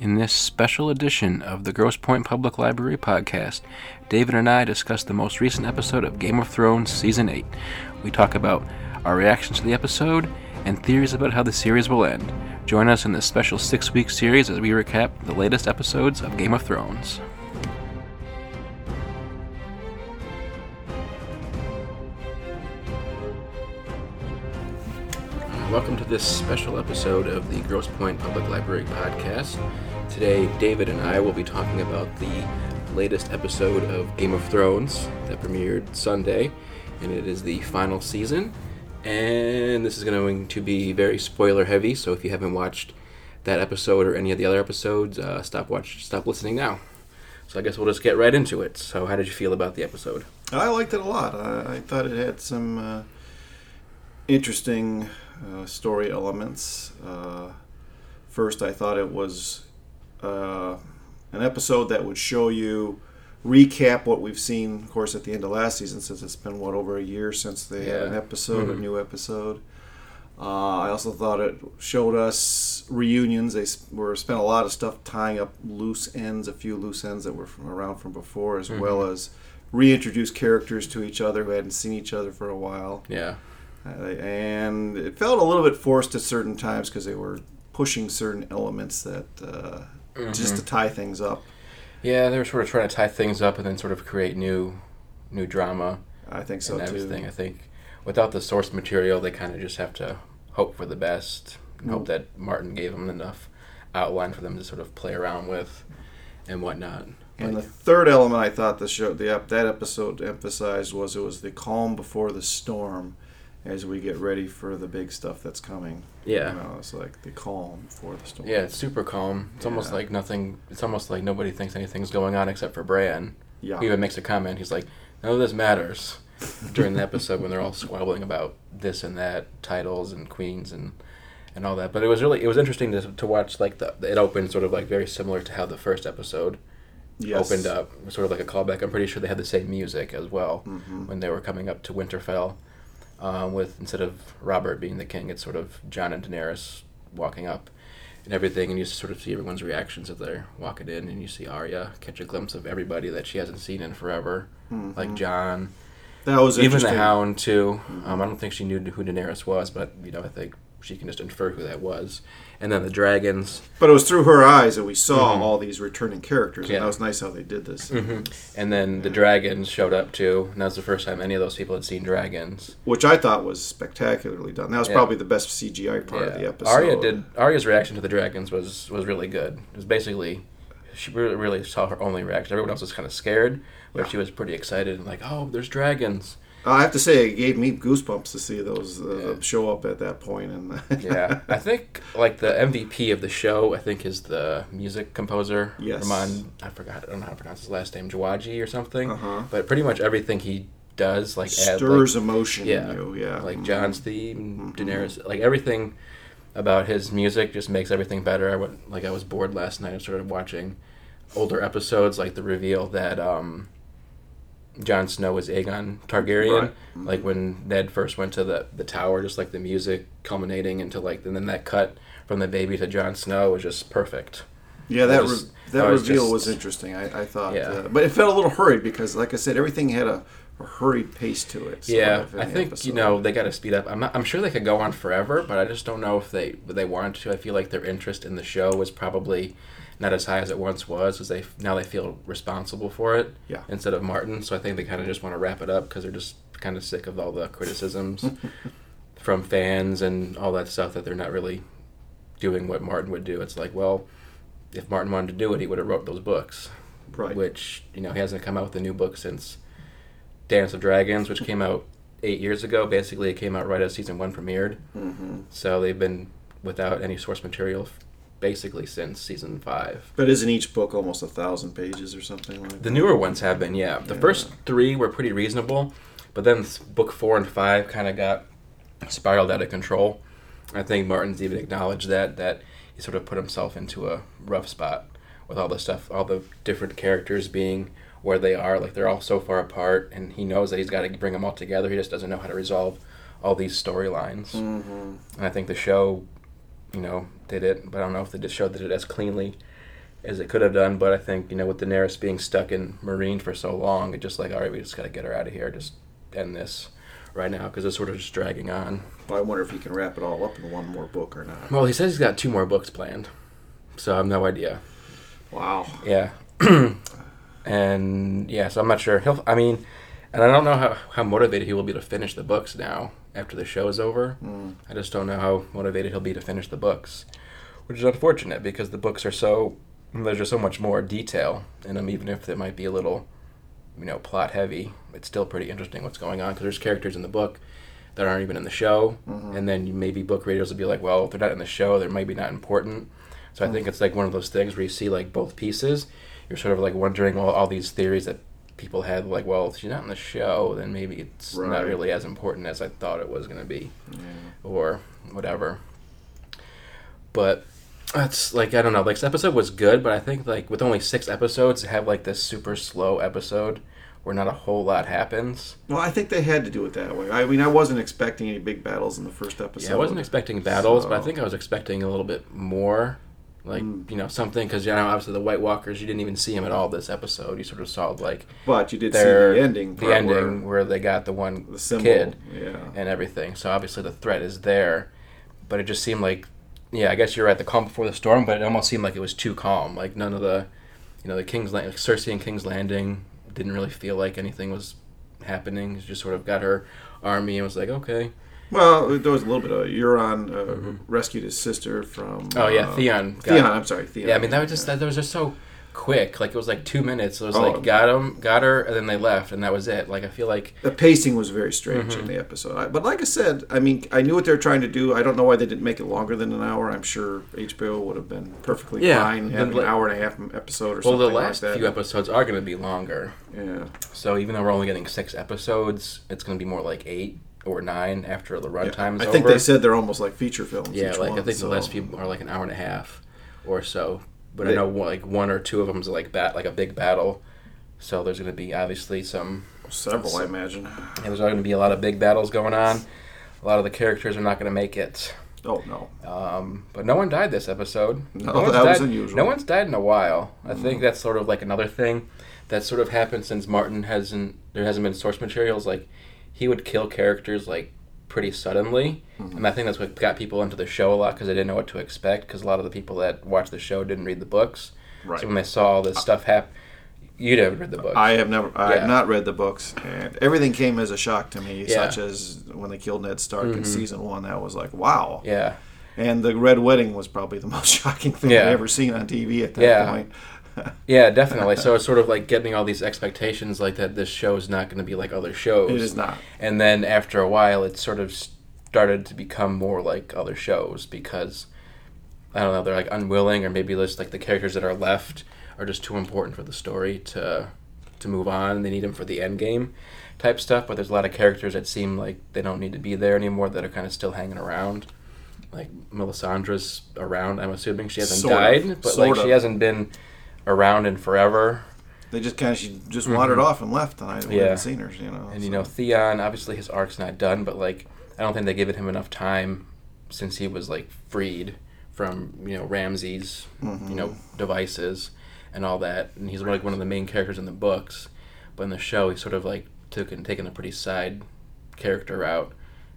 In this special edition of the Grosse Pointe Public Library podcast, David and I discuss the most recent episode of Game of Thrones Season 8. We talk about our reactions to the episode and theories about how the series will end. Join us in this special six week series as we recap the latest episodes of Game of Thrones. Welcome to this special episode of the Grosse Pointe Public Library podcast. Today, David and I will be talking about the latest episode of Game of Thrones that premiered Sunday, and it is the final season. And this is going to be very spoiler heavy, so if you haven't watched that episode or any of the other episodes, uh, stop watch, stop listening now. So I guess we'll just get right into it. So, how did you feel about the episode? I liked it a lot. I, I thought it had some uh, interesting uh, story elements. Uh, first, I thought it was uh, an episode that would show you recap what we've seen, of course, at the end of last season, since it's been what over a year since they had an Yeah. episode, Mhm. a new episode. Uh, I also thought it showed us reunions. They were spent a lot of stuff tying up loose ends, a few loose ends that were from around from before, as well as reintroduce characters to each other who hadn't seen each other for a while. Yeah. Uh, and it felt a little bit forced at certain times because they were pushing certain elements that uh, just to tie things up. Yeah, they were sort of trying to tie things up and then sort of create new, new drama I think so and too. everything. I think without the source material, they kind of just have to hope for the best and hope Mm. that Martin gave them enough outline for them to sort of play around with and whatnot. And the third element I thought the show, the that episode emphasized was it was the calm before the storm, as we get ready for the big stuff that's coming. yeah, You know, it's like the calm before the storm. yeah, it's super calm. It's almost like nothing. It's almost like nobody thinks anything's going on except for Bran. Yeah. He even makes a comment. He's like, "None of this matters." During the episode when they're all squabbling about this and that, titles and queens and and all that. But it was really it was interesting to, to watch. Like the it opened sort of like very similar to how the first episode Yes. opened up, sort of like a callback. I'm pretty sure they had the same music as well Mhm. when they were coming up to Winterfell. Um, with instead of Robert being the king, it's sort of Jon and Daenerys walking up and everything, and you sort of see everyone's reactions as they're walking in, and you see Arya catch a glimpse of everybody that she hasn't seen in forever, like Jon, That was even the. Hound too. Um, I don't think she knew who Daenerys was, but you know I think she can just infer who that was, and then the dragons. But it was through her eyes that we saw Mhm. all these returning characters, and that was nice how they did this. And then the dragons showed up too, and that was the first time any of those people had seen dragons. Which I thought was spectacularly done. That was Yeah. probably the best CGI part of the episode. Arya did. Arya's reaction to the dragons was was really good. It was basically she really really saw her only reaction. Everyone else was kind of scared, but she was pretty excited and like, oh, there's dragons. I have to say, it gave me goosebumps to see those uh, Yeah. show up at that point. And Yeah, I think like the MVP of the show, I think is the music composer. Yes. Ramin, I forgot. I don't know how to pronounce his last name, Jawaji or something. Uh-huh. But pretty much everything he does, like add, stirs like, emotion yeah, in you. Yeah, like Mhm. Jon's theme, Mhm. Daenerys, like everything about his music just makes everything better. I went like I was bored last night and started watching older episodes, like the reveal that um, Jon Snow is Aegon Targaryen. Right. Like when Ned first went to the the tower, just like the music culminating into like, and then that cut from the baby to Jon Snow was just perfect. Yeah, that was- re- that was reveal just- was interesting. I, I thought, Yeah. uh, but it felt a little hurried because, like I said, everything had a, a hurried pace to it. sort yeah, I think you know they got to speed up. I'm not, I'm sure they could go on forever, but I just don't know if they they wanted to. I feel like their interest in the show was probably not as high as it once was, because they now they feel responsible for it Yeah. instead of Martin. So I think they kind of just want to wrap it up because they're just kind of sick of all the criticisms from fans and all that stuff that they're not really doing what Martin would do. It's like, well, if Martin wanted to do it, he would have wrote those books right. which you know he hasn't come out with a new book since Dance of Dragons, which came out eight years ago. Basically, it came out right as season one premiered. hmm So they've been without any source material basically since season five. But isn't each book almost a thousand pages or something like The that? newer ones have been, yeah. The Yeah. first three were pretty reasonable, but then book four and five kind of got spiraled out of control. I think Martin's even acknowledged that that he sort of put himself into a rough spot with all the stuff, all the different characters being where they are. Like they're all so far apart, and he knows that he's got to bring them all together. He just doesn't know how to resolve all these storylines. hmm And I think the show, you know, did it, but I don't know if the show did it as cleanly as it could have done. But I think you know with Daenerys being stuck in Meereen for so long, it just like all right, we just got to get her out of here. Just end this right now because it's sort of just dragging on. Well, I wonder if he can wrap it all up in one more book or not. Well, he says he's got two more books planned, so I have no idea. Wow. Yeah, and yeah, so I'm not sure. He'll. I mean, and I don't know how how motivated he will be to finish the books now after the show is over. Mm. I just don't know how motivated he'll be to finish the books, which is unfortunate because the books are so there's just so much more detail in them. Even if it might be a little, you know, plot heavy, it's still pretty interesting what's going on because there's characters in the book that aren't even in the show, Mhm. and then maybe book readers will be like, well, if they're not in the show, they're maybe not important. So I think it's like one of those things where you see like both pieces. You're sort of like wondering well, all these theories that people had, like, well, if she's not in the show, then maybe it's not really as important as I thought it was going to be Yeah. or whatever. But that's like I don't know. Like this episode was good, but I think like with only six episodes, to have like this super slow episode where not a whole lot happens. Well, I think they had to do it that way. I mean, I wasn't expecting any big battles in the first episode. Yeah, I wasn't expecting battles, but I think I was expecting a little bit more. Like Mm. you know something because you know obviously the White Walkers you didn't even see them at all this episode. You sort of saw like But you did their see the ending. the ending where where they got the one the symbol. kid Yeah. and everything. So obviously the threat is there, but it just seemed like, yeah, I guess you're right. The calm before the storm, but it almost seemed like it was too calm. Like none of the, you know, the King's Land, like Cersei and King's Landing didn't really feel like anything was happening. She just sort of got her army and was like, okay. Well, there was a little bit of Euron uh, rescued his sister from. Mm-hmm. Oh yeah, uh, Theon. Got Theon. I'm sorry, Theon. Yeah, I mean that was just that, that was just so quick. Like it was like two minutes. It was Oh. like got him, got her, and then they left, and that was it. Like I feel like the pacing was very strange Mm-hmm. in the episode. I, but like I said, I mean, I knew what they were trying to do. I don't know why they didn't make it longer than an hour. I'm sure HBO would have been perfectly Yeah, fine having an hour and a half episode or well, something Well, the last like that. few episodes are going to be longer. yeah. So even though we're only getting six episodes, it's going to be more like eight or nine after the runtime is I think over. they said they're almost like feature films. yeah, like I think so- the last few are like an hour and a half or so. But I know one- like one or two of them's like bat like a big battle. So there's going to be obviously some. several, I imagine. And there's going to be a lot of big battles going on. A lot of the characters are not going to make it. Oh no, Um, but no one died this episode. No, one's that was died, unusual. No one's died in a while. I Mm. think that's sort of like another thing that sort of happened since Martin hasn't. There hasn't been source materials. Like he would kill characters like pretty suddenly, Mm-hmm. and I think that's what got people into the show a lot because they didn't know what to expect. Because a lot of the people that watched the show didn't read the books. right. So when they saw all this stuff happen, you'd have read the books. I have never, I Yeah. have not read the books, and everything came as a shock to me. Yeah. Such as when they killed Ned Stark in Mhm. season one, that was like wow. yeah. And the Red Wedding was probably the most shocking thing Yeah. I've ever seen on TV at that Yeah. point. Yeah, definitely. so it's sort of like getting all these expectations, like that this show is not going to be like other shows. It is not. And then after a while, it sort of started to become more like other shows because I don't know, they're like unwilling, or maybe just like the characters that are left are just too important for the story to to move on. and They need them for the end game type stuff. But there's a lot of characters that seem like they don't need to be there anymore that are kind of still hanging around. Like Melisandre's around. I'm assuming she hasn't Sort of. died, but Sort like she hasn't been around in forever. They just kind of she just wandered off and left, and I Mm-hmm. Yeah. haven't seen her. You know, And you know, Theon, obviously his arc's not done, but like I don't think they given him enough time since he was like freed from you know Ramsay's you know devices and all that, and he's like one of the main characters in the books, but in the show he's sort of like took and taken a pretty side character route,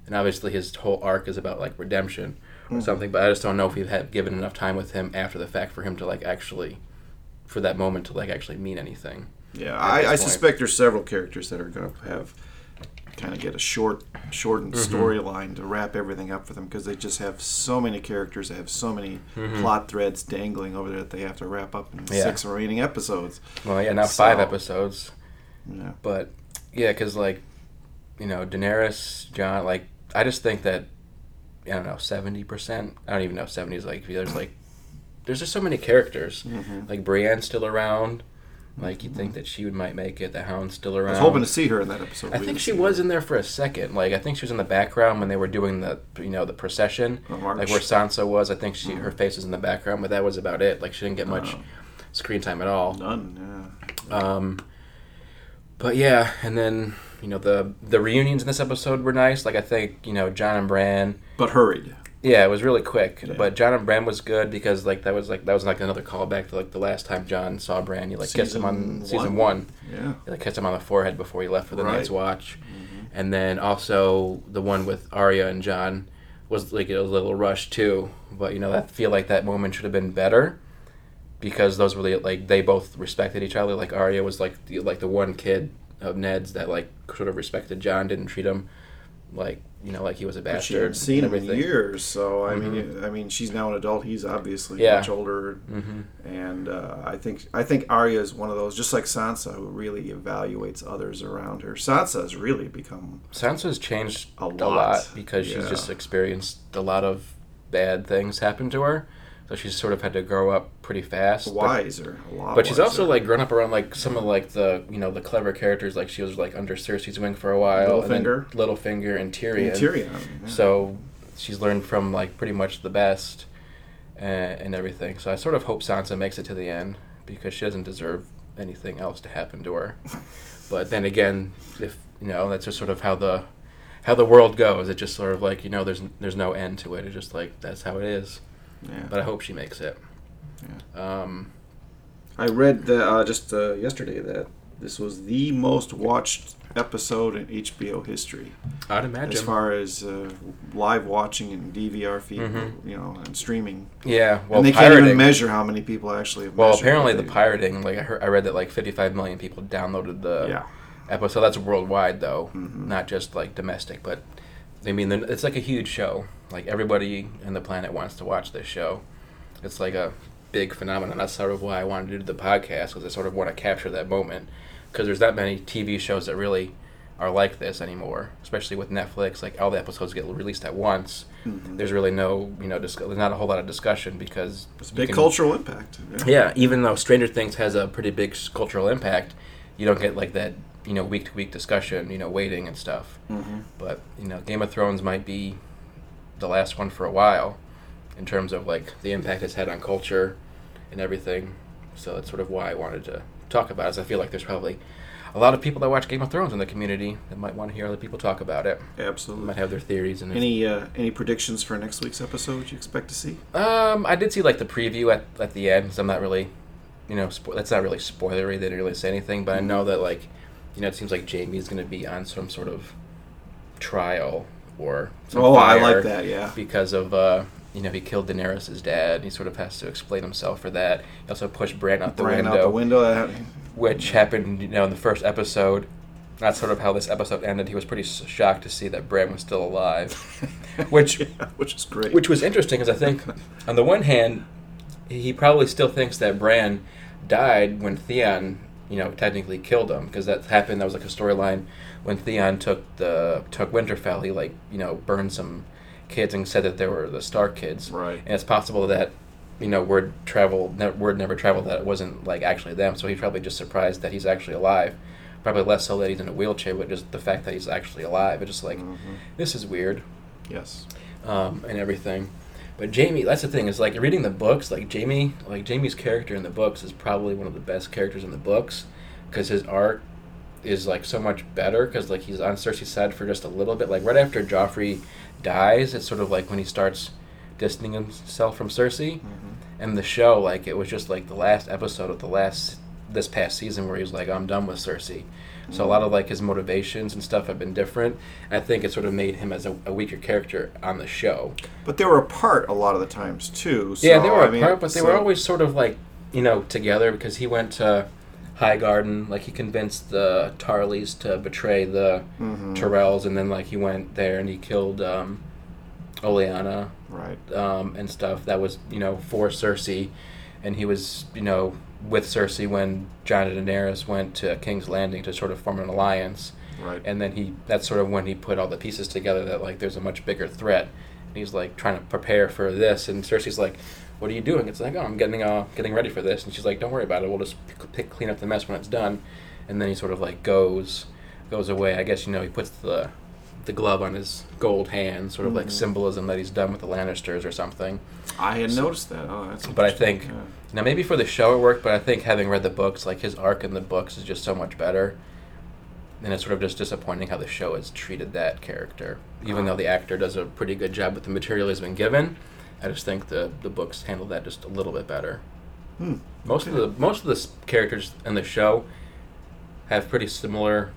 and obviously his whole arc is about like redemption or something. But I just don't know if we've had given enough time with him after the fact for him to like actually for that moment to like actually mean anything. Yeah, I, I suspect there's several characters that are going to have kind of get a short, shortened Mm-hmm. storyline to wrap everything up for them because they just have so many characters. They have so many plot threads dangling over there that they have to wrap up in Mm-hmm. Yeah. six remaining episodes. Well, yeah, now five episodes. Yeah. But yeah, because like, you know, Daenerys, Jon, like, I just think that I don't know, seventy percent. I don't even know if seventy is like there's like there's just so many characters. Mhm. Like Brienne's still around. Like you think that she would might make it. The Hound's still around. I was hoping to see her in that episode. I We think she was her. in there for a second. Like I think she was in the background when they were doing the you know the procession, The like where Sansa was. I think she her face was in the background, but that was about it. Like she didn't get much Oh. screen time at all. None. Yeah. Um, but yeah, and then you know the the reunions in this episode were nice. Like I think you know Jon and Bran. But hurried. Yeah, it was really quick. Yeah. But Jon and Bran was good because like that was like that was like another callback to like the last time Jon saw Bran. He like kissed him on Season season one? one. Yeah. He like kissed him on the forehead before he left for the Right. Night's Watch. Mhm. And then also the one with Arya and Jon was like it was a little rushed too. But you know, I feel like that moment should have been better because those were the, like they both respected each other. Like Arya was like the, like the one kid of Ned's that like sort of respected Jon, didn't treat him like you know like he was a But she hadn't seen him in years, so I mean, I mean, she's now an adult. He's obviously Yeah. much older, hmm and uh, I think I think Arya is one of those, just like Sansa, who really evaluates others around her. Sansa has really become Sansa's changed A a lot. lot, because she's just experienced a lot of bad things happen to her. So she's sort of had to grow up pretty fast. but- wiser. A lot. But she's also like grown up around like some of like the you know the clever characters. Like she was like under Cersei's wing for a while. Littlefinger. Littlefinger, and Tyrion. And Tyrion. yeah. So she's learned from like pretty much the best, and, and everything. So I sort of hope Sansa makes it to the end because she doesn't deserve anything else to happen to her. but then again, if you know that's just sort of how the how the world goes. It just sort of like you know there's there's no end to it. It's just like that's how it is. Yeah. But I hope she makes it. Um, I read the, uh, just uh, yesterday that this was the most watched episode in HBO history, I'd imagine. as far as uh, live watching and DVR feed, Mhm. you know, and streaming. yeah. Well, and they can't even measure how many people actually. Have Well, apparently the pirating, like I heard, I read that like 55 million people downloaded the Yeah. episode. That's worldwide though, Mhm. not just like domestic. But I mean, it's like a huge show. Like everybody on the planet wants to watch this show. It's like a big phenomenon. That's sort of why I wanted to do the podcast because I sort of want to capture that moment. Because there's not many TV shows that really are like this anymore, especially with Netflix. Like all the episodes get released at once. Mhm. There's really no, you know, dis- there's not a whole lot of discussion because It's a big can- cultural impact. yeah, even though Stranger Things has a pretty big cultural impact, you don't get like that, you know, week to week discussion, you know, waiting and stuff. hmm But you know, Game of Thrones might be the last one for a while, in terms of like the impact it's had on culture and everything. So that's sort of why I wanted to talk about it. Is I feel like there's probably a lot of people that watch Game of Thrones in the community that might want to hear other people talk about it. Absolutely. Might have their theories and Any uh, any predictions for next week's episode you expect to see? Um, I did see like the preview at, at the end. So I'm not really, you know, spo- that's not really spoilery. They didn't really say anything, but I know that like, you know, it seems like Jaime's gonna be on some sort of trial or. Some oh, I like that. Yeah. Because of uh, you know, he killed Daenerys' dad. And he sort of has to explain himself for that. He also pushed Bran out the Ran window, out the window. which happened, you know, in the first episode. That's sort of how this episode ended. He was pretty shocked to see that Bran was still alive. Which- yeah, which is great. Which was interesting because I think, on the one hand, he probably still thinks that Bran died when Theon, you know, technically killed him because that happened. That was like a storyline when Theon took the took Winterfell. He like you know burned some kids and said that they were the Stark kids. right. And it's possible that you know word traveled, ne- word never traveled that it wasn't like actually them. So he's probably just surprised that he's actually alive. Probably less so that he's in a wheelchair, but just the fact that he's actually alive. It's just like Mhm. this is weird Yes. um, and everything. But Jaime, that's the thing is like reading the books. Like Jaime, like Jaime's character in the books is probably one of the best characters in the books because his arc is like so much better because like he's on Cersei's side for just a little bit. Like right after Joffrey dies, it's sort of like when he starts distancing himself from Cersei. hmm And the show, like it was just like the last episode of the last this past season where he was like, I'm done with Cersei. So a lot of like his motivations and stuff have been different. And I think it sort of made him as a, a weaker character on the show. But they were apart a lot of the times too. So, yeah, they were I apart, mean, but they so- were always sort of like you know together because he went to Highgarden, like he convinced the Tarlys to betray the Mhm. Tyrells, and then like he went there and he killed um, Olenna Right. um, and stuff. That was you know for Cersei, and he was you know with Cersei when Jon and Daenerys went to King's Landing to sort of form an alliance Right. and then he that's sort of when he put all the pieces together that like there's a much bigger threat and he's like trying to prepare for this and cersei's like what are you doing it's like oh i'm getting uh getting ready for this and she's like don't worry about it we'll just p- pick, clean up the mess when it's done and then he sort of like goes goes away i guess you know he puts the the glove on his gold hand sort of like Mhm. symbolism that he's done with the lannisters or something I had noticed that. Oh, that's. But I think- Yeah. now maybe for the show it worked but i think having read the books like his arc in the books is just so much better and it's sort of just disappointing how the show has treated that character. Even though the actor does a pretty good job with the material he's been given, I just think the the books handle that just a little bit better. Hmm. Most of the most of the characters in the show have pretty similar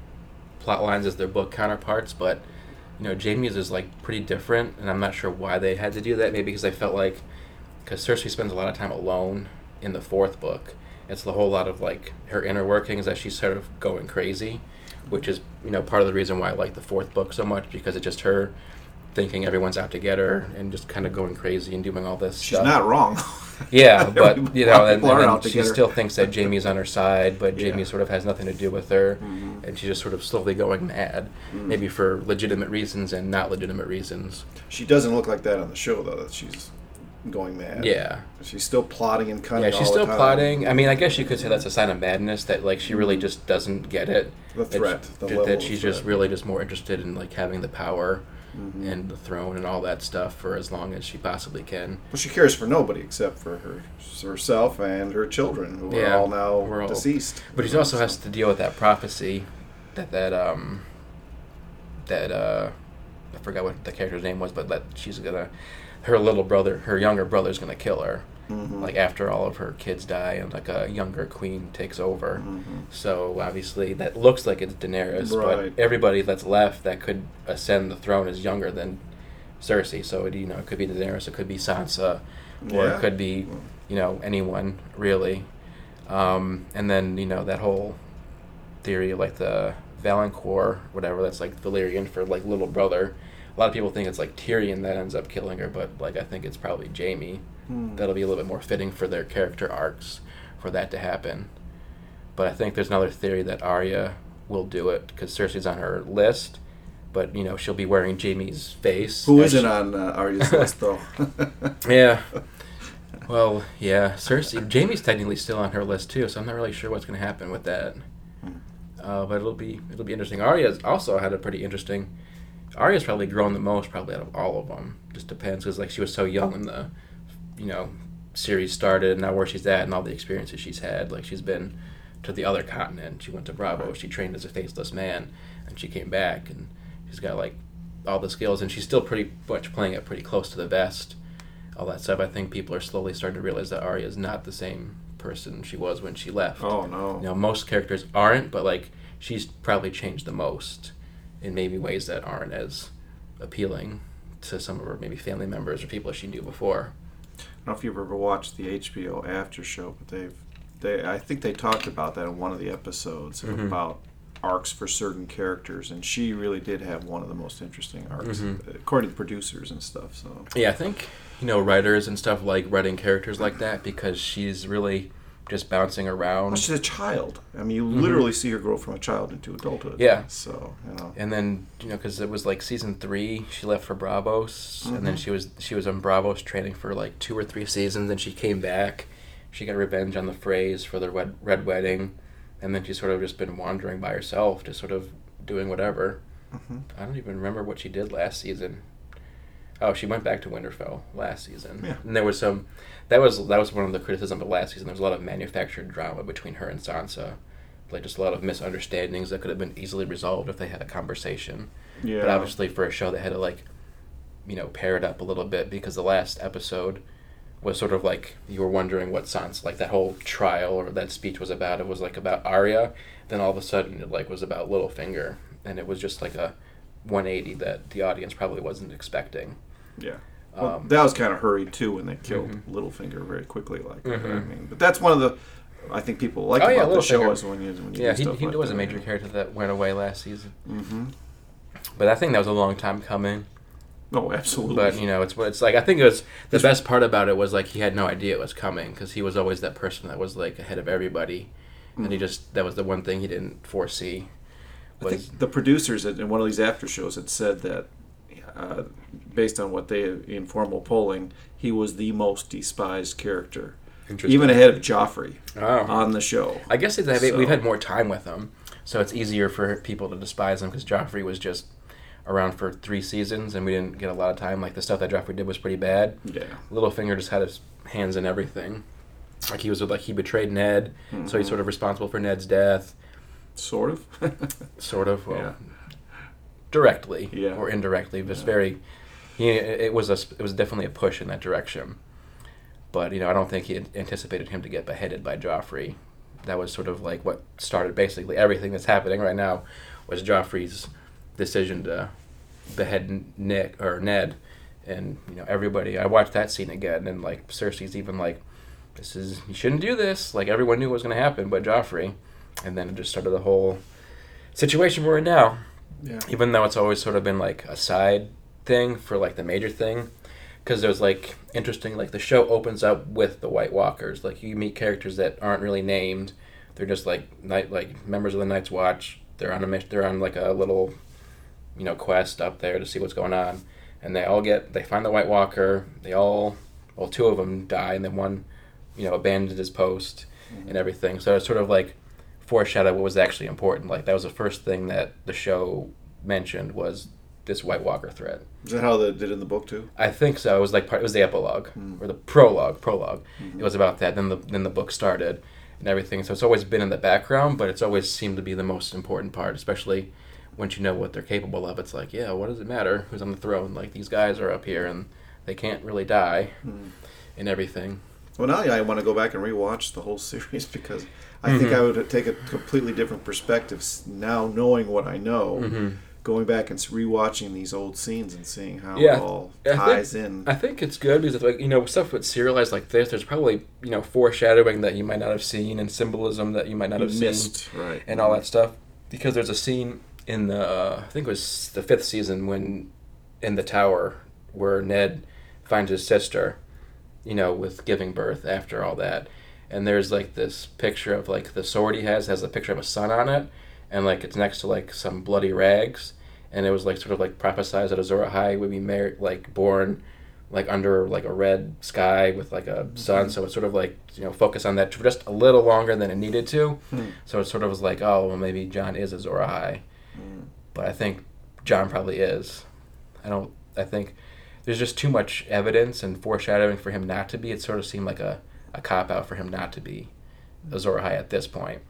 plot lines as their book counterparts, but you know Jaime's is like pretty different, and I'm not sure why they had to do that. Maybe because they felt like because Cersei spends a lot of time alone in the fourth book. It's the whole lot of like her inner workings that she's sort of going crazy, which is you know part of the reason why I like the fourth book so much because it's just her thinking everyone's out to get her and just kind of going crazy and doing all this She's stuff. not wrong. Yeah, but you know, and, and she still thinks that Jaime's on her side, but Jaime Yeah. sort of has nothing to do with her, Mhm. and she's just sort of slowly going mad, Mm. maybe for legitimate reasons and not legitimate reasons. She doesn't look like that on the show, though. That she's going mad. Yeah, She's still plotting and cunning. yeah, she's still plotting. I mean, I guess you could say that's a sign of madness that like she really just doesn't get it. The that threat. she- the that, that she's just really just more interested in like having the power Mhm. and the throne and all that stuff for as long as she possibly can. Well, she cares for nobody except for her herself and her children, who Yeah, are all now all- deceased. But she also has to deal with that prophecy that that um that uh I forgot what the character's name was, but that she's gonna her little brother, her younger brother's gonna kill her. Mhm. Like after all of her kids die and like a younger queen takes over. Mhm. So obviously that looks like it's Daenerys, Right. but everybody that's left that could ascend the throne is younger than Cersei. So it, you know it could be Daenerys, it could be Sansa, or Yeah. it could be you know anyone really. Um, and then you know that whole theory of like the Valonqar, whatever that's like Valyrian for like little brother. A lot of people think it's like Tyrion that ends up killing her, but like I think it's probably Jaime. Hmm. That'll be a little bit more fitting for their character arcs for that to happen. But I think there's another theory that Arya will do it because Cersei's on her list, but you know she'll be wearing Jaime's face. Who isn't she- on uh, Arya's list though? Yeah. Well, yeah, Cersei. Jaime's technically still on her list too, so I'm not really sure what's going to happen with that. Uh, but it'll be it'll be interesting. Arya's also had a pretty interesting. Arya's probably grown the most, probably out of all of them. Just depends, because like she was so young when the, you know, series started, and now where she's at, and all the experiences she's had. Like she's been to the other continent. She went to Bravo. She trained as a faceless man, and she came back, and she's got like all the skills, and she's still pretty much playing it pretty close to the vest. All that stuff. I think people are slowly starting to realize that Arya is not the same person she was when she left. oh no. You know, most characters aren't, but like she's probably changed the most in maybe ways that aren't as appealing to some of her maybe family members or people she knew before. I don't know if you've ever watched the HBO after show, but they've they I think they talked about that in one of the episodes Mhm. about arcs for certain characters, and she really did have one of the most interesting arcs, Mhm. according to the producers and stuff. So Yeah, I think you know writers and stuff like writing characters like that because she's really just bouncing around. well, she's a child. I mean, you Mhm. literally see her grow from a child into adulthood. Yeah. So you know. and then you know because it was like season three she left for Braavos and then Mhm. she was she was on Braavos training for like two or three seasons and she came back she got revenge on the Freys for the red, red wedding and then she's sort of just been wandering by herself just sort of doing whatever Mhm. i don't even remember what she did last season oh she went back to winterfell last season Yeah. and there was some that was that was one of the criticisms of last season. There was a lot of manufactured drama between her and sansa. Like just a lot of misunderstandings that could have been easily resolved if they had a conversation. Yeah. but obviously for a show that had to like you know pair it up a little bit because the last episode was sort of like you were wondering what Sansa like that whole trial or that speech was about. It was like about Arya. Then all of a sudden it like was about Littlefinger. And it was just like a 180 that the audience probably wasn't expecting. Yeah. Well, um, that was kind of hurried too when they killed Mhm. Littlefinger very quickly like that. I mean, but that's one of the I think people like Oh, yeah, about the show is when you when you yeah he, he like was that. a major character that went away last season Mm-hmm. but I think that was a long time coming Oh, absolutely. But you know, it's it's like I think it was the best part about it was like he had no idea it was coming because he was always that person that was like ahead of everybody, and he Mhm. just that was the one thing he didn't foresee. I think the producers at- in one of these after shows had said that, uh, based on what they informal polling, he was the most despised character, interesting. even ahead of Joffrey oh. on the show. I guess it's, So- we've had more time with him, so it's easier for people to despise him because Joffrey was just around for three seasons and we didn't get a lot of time. Like the stuff that Joffrey did was pretty bad. Yeah. Littlefinger just had his hands in everything. Like he was like he betrayed Ned, so he's Mhm. sort of responsible for Ned's death. Sort of. sort of. Well, Yeah. Directly Yeah. or indirectly. It was Yeah. very. He, it was a. It was definitely a push in that direction. But you know, I don't think he anticipated him to get beheaded by Joffrey. That was sort of like what started basically everything that's happening right now. Was Joffrey's decision to behead Nick or Ned, and you know everybody. I watched that scene again, and like Cersei's even like, "This is you shouldn't do this." Like everyone knew what was going to happen, but Joffrey, and then it just started the whole situation we're in now Yeah. even though it's always sort of been like a side thing for like the major thing because there's like interesting like the show opens up with the white walkers. Like you meet characters that aren't really named. They're just like night like members of the night's watch. They're on a mission they're on like a little you know quest up there to see what's going on. And they all get they find the white walker. They all well two of them die and then one you know abandoned his post mm-hmm. and everything. So it's sort of like foreshadow what was actually important. Like that was the first thing that the show mentioned was this white walker threat. Is that how they did in the book too? i think so. It was like part, it was the epilogue Mm. or the prologue prolog Mhm. it was about that. Then the then the book started and everything. So it's always been in the background but it's always seemed to be the most important part especially once you know what they're capable of. It's like yeah what does it matter who's on the throne? Like these guys are up here and they can't really die Mm. and everything Well, now I want to go back and rewatch the whole series because I think Mhm. I would take a completely different perspective now, knowing what I know. mm-hmm. Going back and rewatching these old scenes and seeing how Yeah. it all I think- ties in. I think it's good because like you know stuff with serialized like this. There's probably you know foreshadowing that you might not have seen and symbolism that you might not have seen missed, right? and all that stuff. Because there's a scene in the uh, I think it was the fifth season when in the tower where Ned finds his sister, you know, with giving birth after all that, and there's like this picture of like the sword he has has a picture of a sun on it, and like it's next to like some bloody rags, and it was like sort of like prophesized that Azor Ahai would be married like born like under like a red sky with like a sun. So it's sort of like you know focus on that for just a little longer than it needed to. Hmm. so it sort of was like oh well maybe jon is Azor Ahai Mm. but i think jon probably is. I don't i think there's just too much evidence and foreshadowing for him not to be it sort of seemed like a, a cop out for him not to be Azor Ahai at this point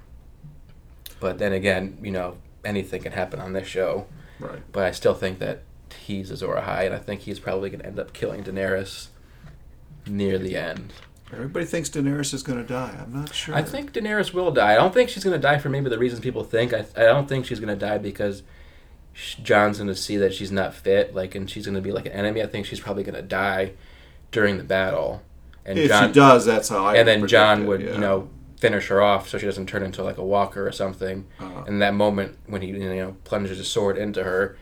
but then again you know anything can happen on this show Right. but I still think that he's Azor Ahai, and I think he's probably going to end up killing Daenerys near the end. Everybody thinks Daenerys is going to die. I'm not sure. I think Daenerys will die. I don't think she's going to die for maybe the reasons people think. I, I don't think she's going to die because Jon's going to see that she's not fit, like, and she's going to be like an enemy. I think she's probably going to die during the battle, and if Jon she does, that's how I. and then Jon it, would yeah. you know finish her off so she doesn't turn into like a walker or something. Uh, And that moment when he you know plunges his sword into her,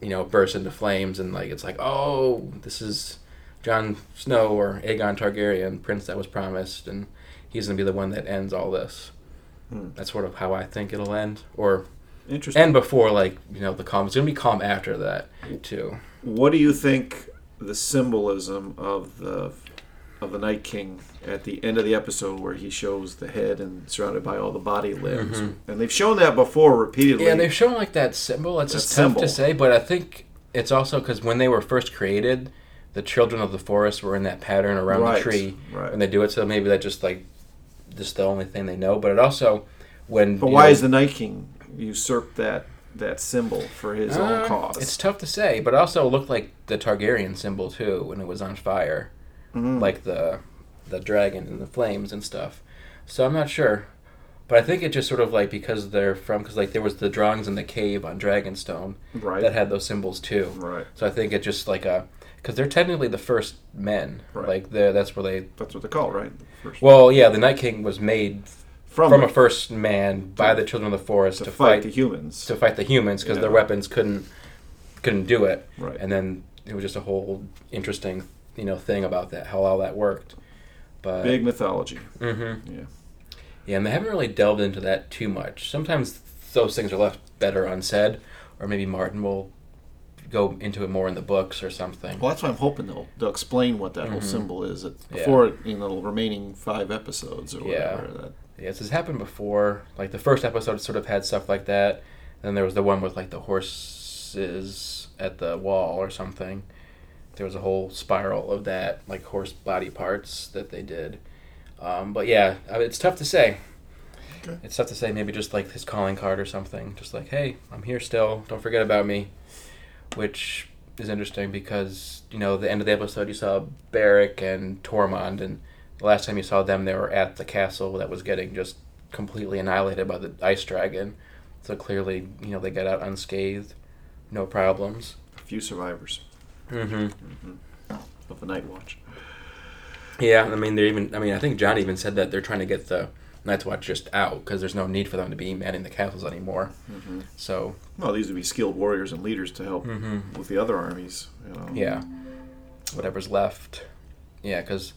you know, bursts into flames and like it's like, oh, this is Jon Snow or Aegon Targaryen, prince that was promised, and he's gonna be the one that ends all this. Hmm. That's sort of how I think it'll end, or interesting. end before like you know the calm. It's gonna be calm after that too. what do you think the symbolism of the of the Night King at the end of the episode, where he shows the head and surrounded by all the body limbs, Mhm. and they've shown that before repeatedly. Yeah, they've shown like that symbol. It's That just tough to say, but I think it's also because when they were first created, the children of the forest were in that pattern around right, the tree Right. when they do it. So maybe that just like just the only thing they know. But it also when But why know, is the Night King usurped that that symbol for his own Uh, cause? It's tough to say, but it also looked like the Targaryen symbol too when it was on fire, Mhm. like the the dragon and the flames and stuff. So I'm not sure, but I think it just sort of like because they're from because like there was the drawings in the cave on Dragonstone right. that had those symbols too. right. So I think it just like a because they're technically the first men. Right. Like that's where they. That's what they call right? First, Well, yeah, the Night King was made from, from a first man by the children of the forest to, to, fight, fight, the humans. to fight the humans because their weapons couldn't couldn't do it. right. And then it was just a whole interesting you know thing about that how all that worked. But Big mythology. hmm Yeah. Yeah, and they haven't really delved into that too much. Sometimes those things are left better unsaid, or maybe Martin will go into it more in the books or something. Well, that's why I'm hoping they'll they'll explain what that whole Mhm. symbol is at, Yeah. before in the remaining five episodes or Yeah. whatever. That, Yes, it's happened before. Like the first episode sort of had stuff like that. Then there was the one with like the horses at the wall or something. There was a whole spiral of that, like horse body parts that they did. Um, but yeah, it's tough to say. Okay. It's tough to say. Maybe just like his calling card or something. Just like, hey, I'm here still. Don't forget about me. Which is interesting because you know the end of the episode you saw Beric and Tormund, and the last time you saw them, they were at the castle that was getting just completely annihilated by the ice dragon. So clearly, you know, they got out unscathed, no problems. A few survivors Mm-hmm. of the Night Watch. Yeah, I mean, they're even. I mean, I think Jon even said that they're trying to get the Night's Watch just out because there's no need for them to be manning the castles anymore. Mm-hmm. So Well, these would be skilled warriors and leaders to help Mhm. with the other armies. You know. yeah, whatever's left. Yeah, because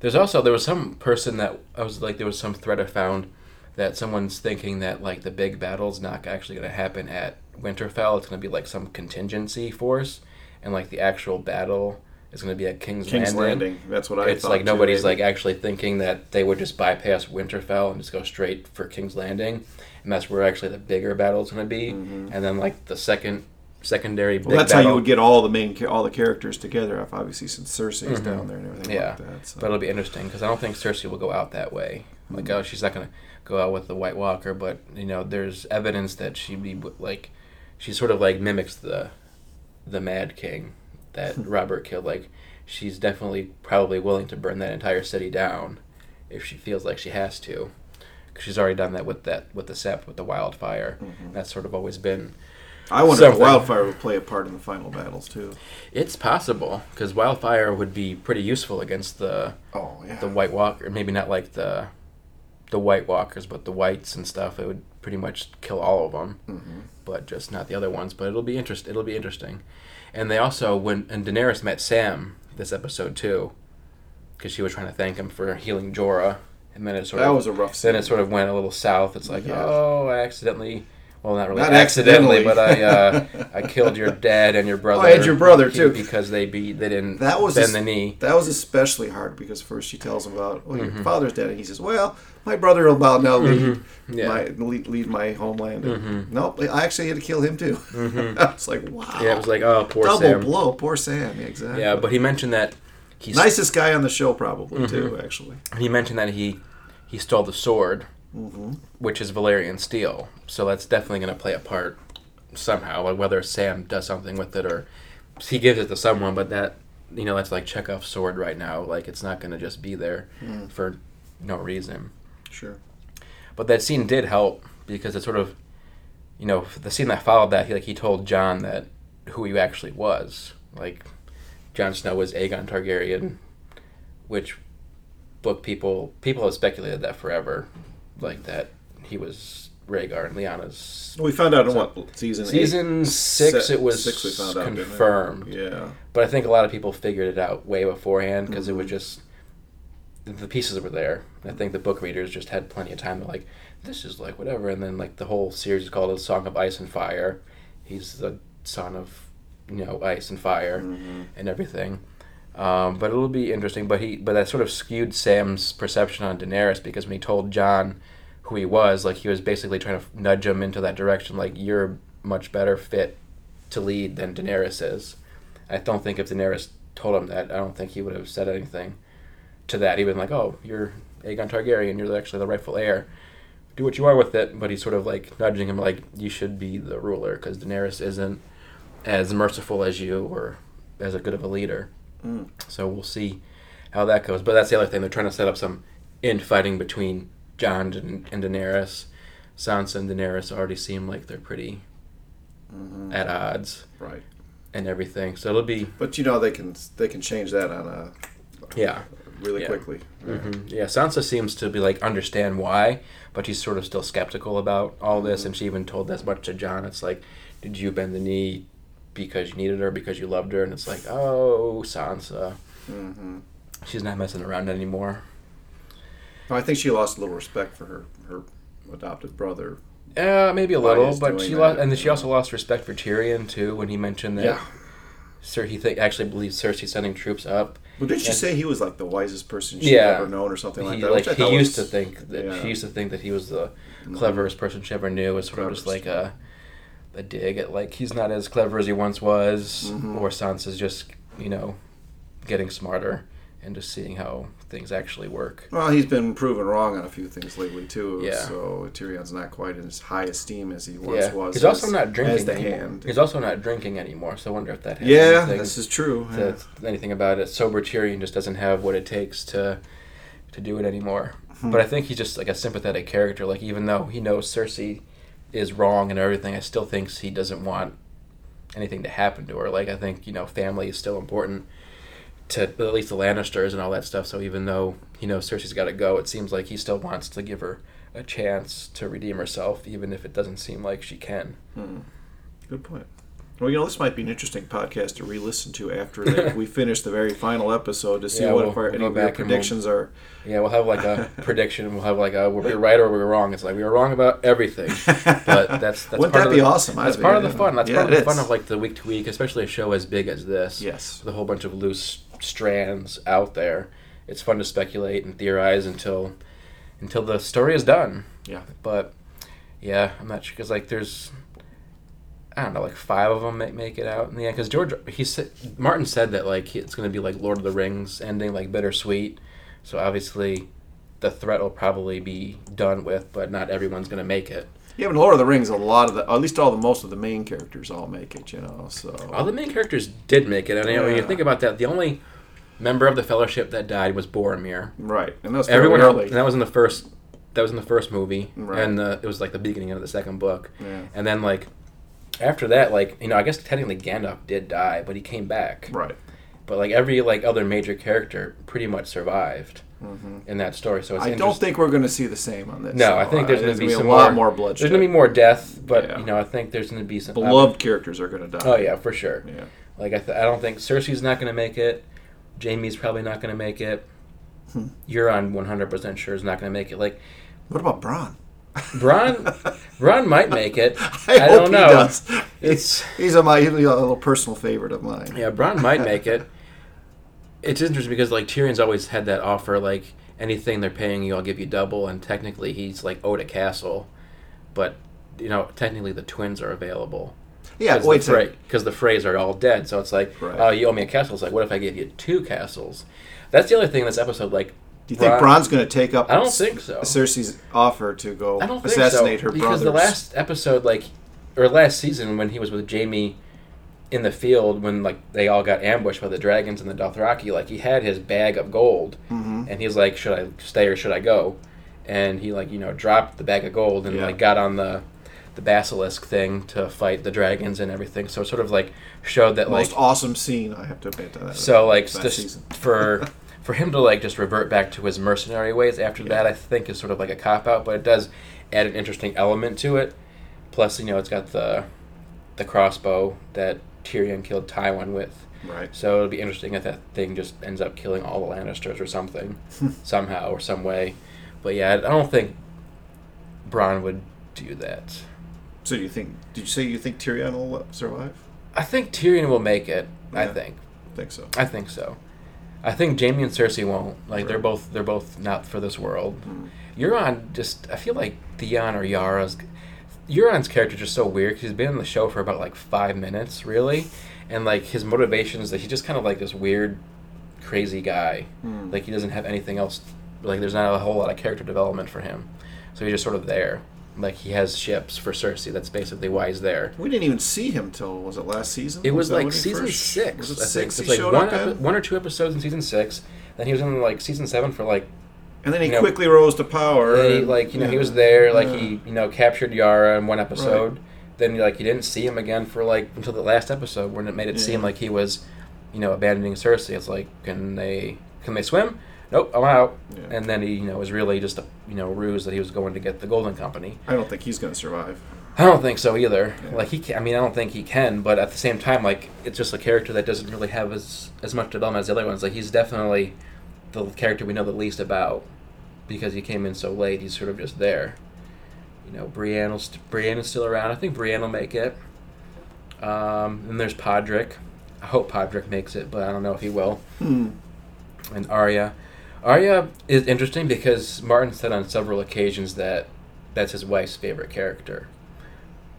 there's also there was some person that I was like there was some thread I found that someone's thinking that like the big battle's not actually going to happen at Winterfell. It's going to be like some contingency force, and like the actual battle is going to be at King's, King's Landing. Landing. That's what I it's like too, nobody's maybe. like actually thinking that they would just bypass Winterfell and just go straight for King's Landing, and that's where actually the bigger battle is going to be. Mhm. And then like the second secondary Well, that's how you would get all the main all the characters together. if Obviously, since Cersei's Mhm. down there and everything Yeah. like that. So. but it'll be interesting because I don't think Cersei will go out that way. Like Mhm. oh, she's not going to go out with the White Walker, but you know there's evidence that she'd be like she sort of like mimics the the Mad King that Robert killed. Like she's definitely probably willing to burn that entire city down if she feels like she has to. 'Cause she's already done that with that with the Sept with the wildfire. Mhm. That's sort of always been. I wonder if. Wildfire would play a part in the final battles too. It's possible because wildfire would be pretty useful against the Oh yeah. the White Walker. Maybe not like the the White Walkers, but the Whites and stuff. It would pretty much kill all of them. hmm but just not the other ones. But it'll be interest. It'll be interesting. And they also when and Daenerys met Sam this episode too, because she was trying to thank him for healing Jorah, and then it sort That of was a rough. then Scene. it sort of went a little south. It's like Yeah. oh, I accidentally. Well, not really Not accidentally, but I uh, I killed your dad and your brother. and your brother, too. because they be they didn't That was bend a- the knee. That was especially hard because first she tells him about, well, Mhm. your father's dead, and he says, well, my brother will about now lead, Mhm. Yeah. my lead, lead my homeland. And, Mhm. Nope, I actually had to kill him too. Mhm. I was like, wow. Yeah, it was like oh, poor Sam. double Sam. blow, poor Sam. Yeah, exactly. Yeah, but he mentioned that he's nicest guy on the show probably too. Mhm. Actually. he mentioned that he he stole the sword hmm which is Valyrian steel. So that's definitely going to play a part somehow, like whether Sam does something with it or he gives it to someone. But that you know that's like Chekhov's sword right now. Like it's not going to just be there Mm, for no reason. sure. But that scene did help because it sort of, you know, the scene that followed that, he, like he told Jon that who he actually was. Like Jon Snow was Aegon Targaryen, which book people people have speculated that forever, like that he was Rhaegar and Lyanna's. Well, we found out in what season? Season eight? six, Se- it was six. Found out confirmed. Yeah. But I think a lot of people figured it out way beforehand because it was just the pieces were there. I think the book readers just had plenty of time to like, this is like whatever, and then like the whole series is called "A Song of Ice and Fire." He's the son of, you know, ice and fire Mhm. and everything. Um, but it'll be interesting. But he, but that sort of skewed Sam's perception on Daenerys because when he told Jon who he was, like he was basically trying to nudge him into that direction. Like you're much better fit to lead than Daenerys is. I don't think if Daenerys told him that, I don't think he would have said anything to that. He'd been like, "Oh, you're Aegon Targaryen. You're actually the rightful heir. Do what you are with it." But he's sort of like nudging him, like, "You should be the ruler because Daenerys isn't as merciful as you or as good of a leader." Mm. So we'll see how that goes. But that's the other thing. They're trying to set up some infighting between Jon and, and Daenerys. Sansa and Daenerys already seem like they're pretty Mhm. at odds Right. and everything. So it'll be But you know they can they can change that on a yeah. really Yeah. quickly. hmm Yeah, Sansa seems to be like understand why, but she's sort of still skeptical about all this, Mhm. and she even told as much to Jon. It's like, did you bend the knee because you needed her, because you loved her? And it's like, oh, Sansa, hmm she's not messing around anymore. I think she lost a little respect for her her adopted brother. Yeah, maybe a little, but she lost, and then she also lost respect for Tyrion too when he mentioned that. Yeah. Sir, he think actually believes Cersei's sending troops up. Well, didn't you say he was like the wisest person she'd Yeah. ever known, or something like he, that? like he used was- to think that yeah. she used to think that he was the Mhm. cleverest person she ever knew. It's sort of just like a a dig at like he's not as clever as he once was, Mhm. or Sansa's just you know getting smarter and just seeing how things actually work. Well, he's been proven wrong on a few things lately too. Yeah. So Tyrion's not quite in as high esteem as he once Yeah, was. he's also as- not drinking as the anymore. hand. He's also not drinking anymore, so I wonder if that has yeah, anything this is true. to, anything about it. Sober Tyrion just doesn't have what it takes to to do it anymore. Hmm. But I think he's just like a sympathetic character. Like even though he knows Cersei is wrong and everything, I still think he doesn't want anything to happen to her. Like I think you know family is still important to at least the Lannisters and all that stuff. So even though he knows Cersei's got to go, it seems like he still wants to give her a chance to redeem herself, even if it doesn't seem like she can. Hmm. Good point. Well, you know, this might be an interesting podcast to re-listen to after like, we finish the very final episode to see Yeah, what we'll- if our, we'll any of back and we'll- predictions are. Yeah, we'll have like a prediction. We'll have like a we were right or we were wrong. It's like we were wrong about everything. But that's that's Wouldn't part that of be the, awesome? That's think, part of the fun. That's Yeah, part of the fun is. of like the week to week, especially a show as big as this. Yes. with a whole bunch of loose strands out there. It's fun to speculate and theorize until until the story is done. Yeah. But yeah, I'm not sure because like there's I don't know like five of them make, make it out in the end because George he said Martin said that like it's going to be like Lord of the Rings ending like bittersweet. So obviously the threat will probably be done with, but not everyone's going to make it. Yeah, but Lord of the Rings, a lot of the, at least all the most of the main characters all make it. You know, so All the main characters did make it, and you know, when you think about that, the only member of the Fellowship that died was Boromir. right, and that's Everyone early. else, and that was in the first. That was in the first movie, Right. and uh, it was like the beginning of the second book. Yeah. And then like after that, like you know, I guess technically Gandalf did die, but he came back. Right. But like every like other major character pretty much survived in that story. So it's Mm-hmm. I don't think we're going to see the same on this. No, I think there's uh, going to be some a lot more, more bloodshed. There's going to be more death, but Yeah. you know, I think there's going to be some beloved characters are going to die. Oh yeah, for sure. Yeah. Like I, th- I don't think Cersei's not going to make it. Jaime's probably not going to make it. Hmm. Euron 100% sure is not going to make it. Like What about Bronn? Bronn, Bronn might make it. I, I don't know. It's He's a, my, he's a little personal favorite of mine. yeah, Bronn might make it. It's interesting because like Tyrion's always had that offer, like anything they're paying you, I'll give you double, and technically he's like owed a castle, but you know technically the twins are available. Yeah, Because wait because the Freys are all dead. So it's like, Right. oh, you owe me a castle. It's like, what if I gave you two castles? That's the other thing in this episode. Like, Do you think Bronn- Bronn's going to take up I don't think so. Cersei's offer to go I don't think assassinate so her because brothers? the last episode, like, or last season when he was with Jaime in the field when like they all got ambushed by the dragons and the Dothraki, like he had his bag of gold, Mhm. and he's like, should I stay or should I go? And he like you know dropped the bag of gold and Yeah. like got on the the basilisk thing to fight the dragons and everything. So it sort of like showed that like most awesome scene, I have to admit. That so like that just season. for for him to like just revert back to his mercenary ways after that, I think is sort of like a cop out, but it does add an interesting element to it. Plus, you know, it's got the the crossbow that Tyrion killed Tywin with. Right. So it'll be interesting if that thing just ends up killing all the Lannisters or something, somehow or some way. But yeah, I don't think Bronn would do that. So you think? Did you say you think Tyrion will survive? I think Tyrion will make it. I think. I think so. I think so. I think Jaime and Cersei won't. Like they're both they're both not for this world. Mm. Euron just I feel like Theon or Yara's Euron's character is just so weird 'cause he's been in the show for about like five minutes really, and like his motivations that he's just kind of like this weird, crazy guy. Mm. Like he doesn't have anything else. Like there's not a whole lot of character development for him, so he's just sort of there. Like he has ships for Cersei. That's basically why he's there. We didn't even see him till was it last season? It was, that like season first- six. Was it I think. six? It's like showed one, up epi- one or two episodes in season six. Then he was in like season seven for like. and then he you know, quickly rose to power. He, like you know he was there. Like Yeah. he you know captured Yara in one episode. Then like you didn't see him again for like until the last episode when it made it seem like he was, you know, abandoning Cersei. It's like can they can they swim? Nope, I'm out. Yeah. And then he you know was really just a you know ruse that he was going to get the Golden Company. I don't think he's going to survive. I don't think so either. Yeah. Like he, can, I mean, I don't think he can. But at the same time, like it's just a character that doesn't really have as as much development as the other ones. Like he's definitely the character we know the least about because he came in so late. He's sort of just there. You know, Brienne, will st- Brienne is still around. I think Brienne will make it. Um, and there's Podrick. I hope Podrick makes it, but I don't know if he will. Hmm. And Arya. Arya is interesting because Martin said on several occasions that that's his wife's favorite character.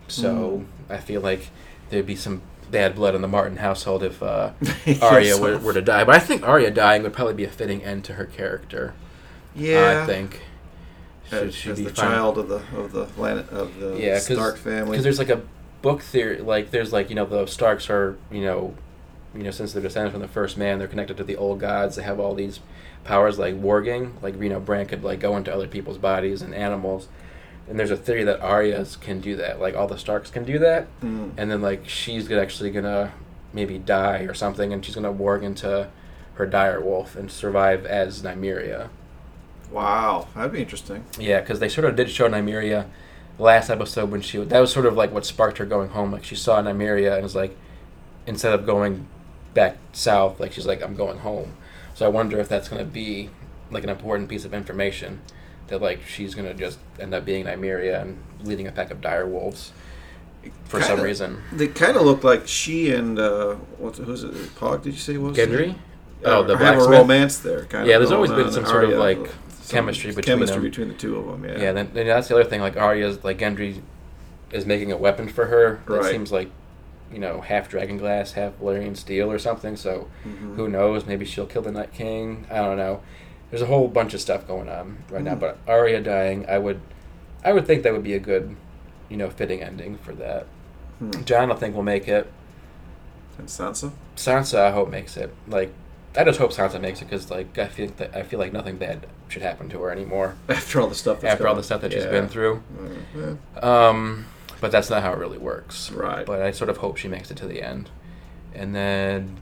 So I feel like there'd be some bad blood in the Martin household if uh, Arya were, were to die. But I think Arya dying would probably be a fitting end to her character. Yeah, I think. Should- should as be the fine. child of the of the planet of the Yeah, 'cause- Stark family. Because there's like a book theory, like there's like you know the Starks are you know, you know since they're descended from the first man, they're connected to the old gods. They have all these powers like warging, like you know Bran could like go into other people's bodies and animals. And there's a theory that Arya's can do that, like all the Starks can do that, Mm. and then like she's actually gonna maybe die or something, and she's gonna warg into her dire wolf and survive as Nymeria. Wow, that'd be interesting. Yeah, because they sort of did show Nymeria last episode when she was, that was sort of like what sparked her going home. Like she saw Nymeria and was like, instead of going back south, like she's like, I'm going home. So I wonder if that's gonna be like an important piece of information that like she's gonna just end up being Nymeria and leading a pack of dire wolves for some Kinda- reason. They kind of look like she and uh, what's who's it? Pog? Did you say it was Gendry? Uh, Oh, the have a romance there. Kind of. Yeah, of there's always been some sort of, like, some chemistry between them. chemistry them. between the two of them. Yeah. Yeah, then, then that's the other thing. Like Arya's like Gendry is making a weapon for her that Right. seems like you know half dragon glass, half Valyrian steel or something. So Mhm. who knows? Maybe she'll kill the Night King. I don't know. There's a whole bunch of stuff going on right now. Hmm. But Arya dying, I would, I would think that would be a good, you know, fitting ending for that. Hmm. Jon, I think will make it. And Sansa. Sansa, I hope makes it. Like, I just hope Sansa makes it because like I feel that I feel like nothing bad should happen to her anymore After all the stuff. After all the stuff that she's been through. Yeah. Um, but that's not how it really works. Right. But I sort of hope she makes it to the end. And then,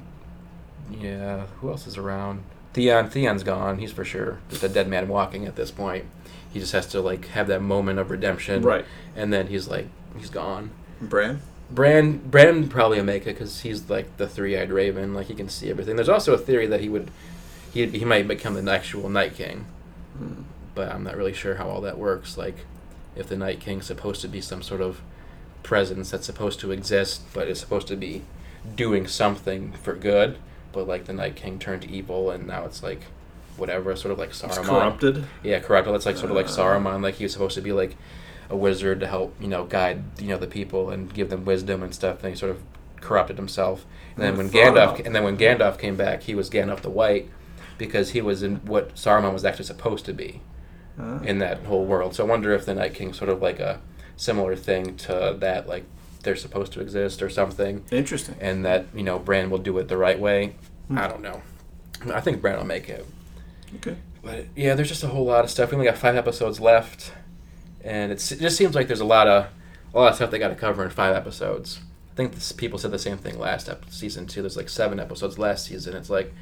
yeah, who else is around? Theon. Theon's gone. He's for sure just a dead man walking at this point. He just has to like have that moment of redemption. Right. And then he's like, he's gone. Bran. Bran, Bran probably will make it because he's like the three-eyed raven. Like he can see everything. There's also a theory that he would, he he might become the actual Night King Hmm. but I'm not really sure how all that works. Like, if the Night King's supposed to be some sort of presence that's supposed to exist, but is supposed to be doing something for good, but like the Night King turned evil, and now it's like whatever, sort of like It's Saruman. corrupted. Yeah, corrupted. That's like sort of like Uh. Saruman. Like he was supposed to be like a wizard to help you know guide you know the people and give them wisdom and stuff. And he sort of corrupted himself. And then when Gandalf and then when Gandalf came back, he was Gandalf the White because he was in what Saruman was actually supposed to be Uh, in that whole world. So I wonder if the Night King's sort of like a similar thing to that, like they're supposed to exist or something, Interesting. and that you know Bran will do it the right way. Hmm. I don't know. I think Bran will make it. Okay. But yeah, there's just a whole lot of stuff. We only got five episodes left, and it just seems like there's a lot of a lot of stuff they got to cover in five episodes. I think this, people said the same thing last ep- season too. There's like seven episodes last season. It's like,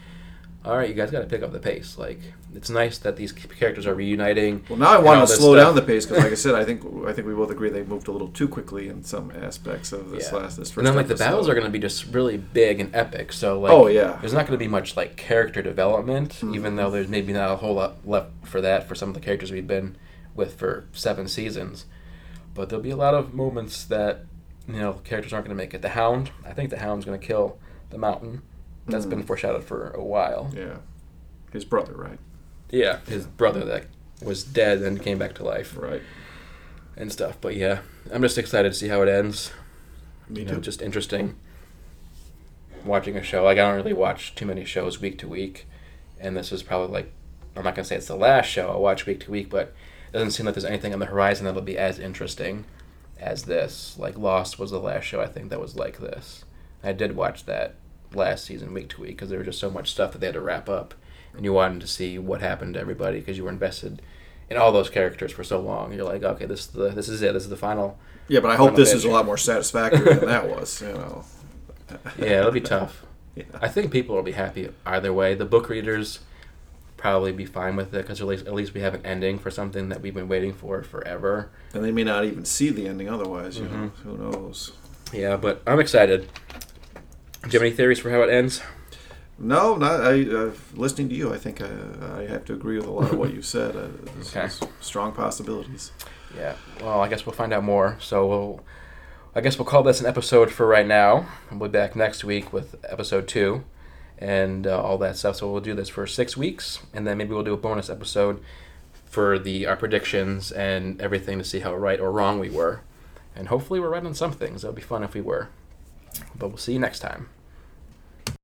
all right, you guys got to pick up the pace. Like, it's nice that these characters are reuniting. Well, now I want to slow stuff. down the pace because, like I said, I think I think we both agree they moved a little too quickly in some aspects of this Yeah. last this first. And then like the battles are going to be just really big and epic. So like, Oh, yeah. there's not going to be much like character development, Mhm. even though there's maybe not a whole lot left for that for some of the characters we've been with for seven seasons. But there'll be a lot of moments that you know characters aren't going to make it. The Hound, I think the Hound's going to kill the Mountain. That's Mhm. been foreshadowed for a while. Yeah, his brother, right? Yeah, his brother that was dead and came back to life Right. and stuff. But yeah, I'm just excited to see how it ends. Me you too. know, just interesting watching a show. Like I don't really watch too many shows week to week, and this is probably like I'm not gonna say it's the last show I watch week to week, but it doesn't seem like there's anything on the horizon that'll be as interesting as this. Like Lost was the last show I think that was like this. I did watch that last season week to week because there was just so much stuff that they had to wrap up, and you wanted to see what happened to everybody because you were invested in all those characters for so long. You're like, okay, this is the this is it. This is the final. yeah, but I hope this is a lot more satisfactory than that was. You know. Yeah, it'll be tough. Yeah. I think people will be happy either way. The book readers probably be fine with it because at least, at least we have an ending for something that we've been waiting for forever. And they may not even see the ending otherwise. You Mm-hmm. know, who knows? Yeah, but I'm excited. Do you have any theories for how it ends? No, not I. Uh, listening to you, I think I, I have to agree with a lot of what you said. Uh, Okay. strong possibilities. Yeah. Well, I guess we'll find out more. So we'll, I guess we'll call this an episode for right now. We'll be back next week with episode two, and uh, all that stuff. So we'll do this for six weeks, and then maybe we'll do a bonus episode for the our predictions and everything to see how right or wrong we were, and hopefully we're right on some things. That would be fun if we were. but we'll see you next time.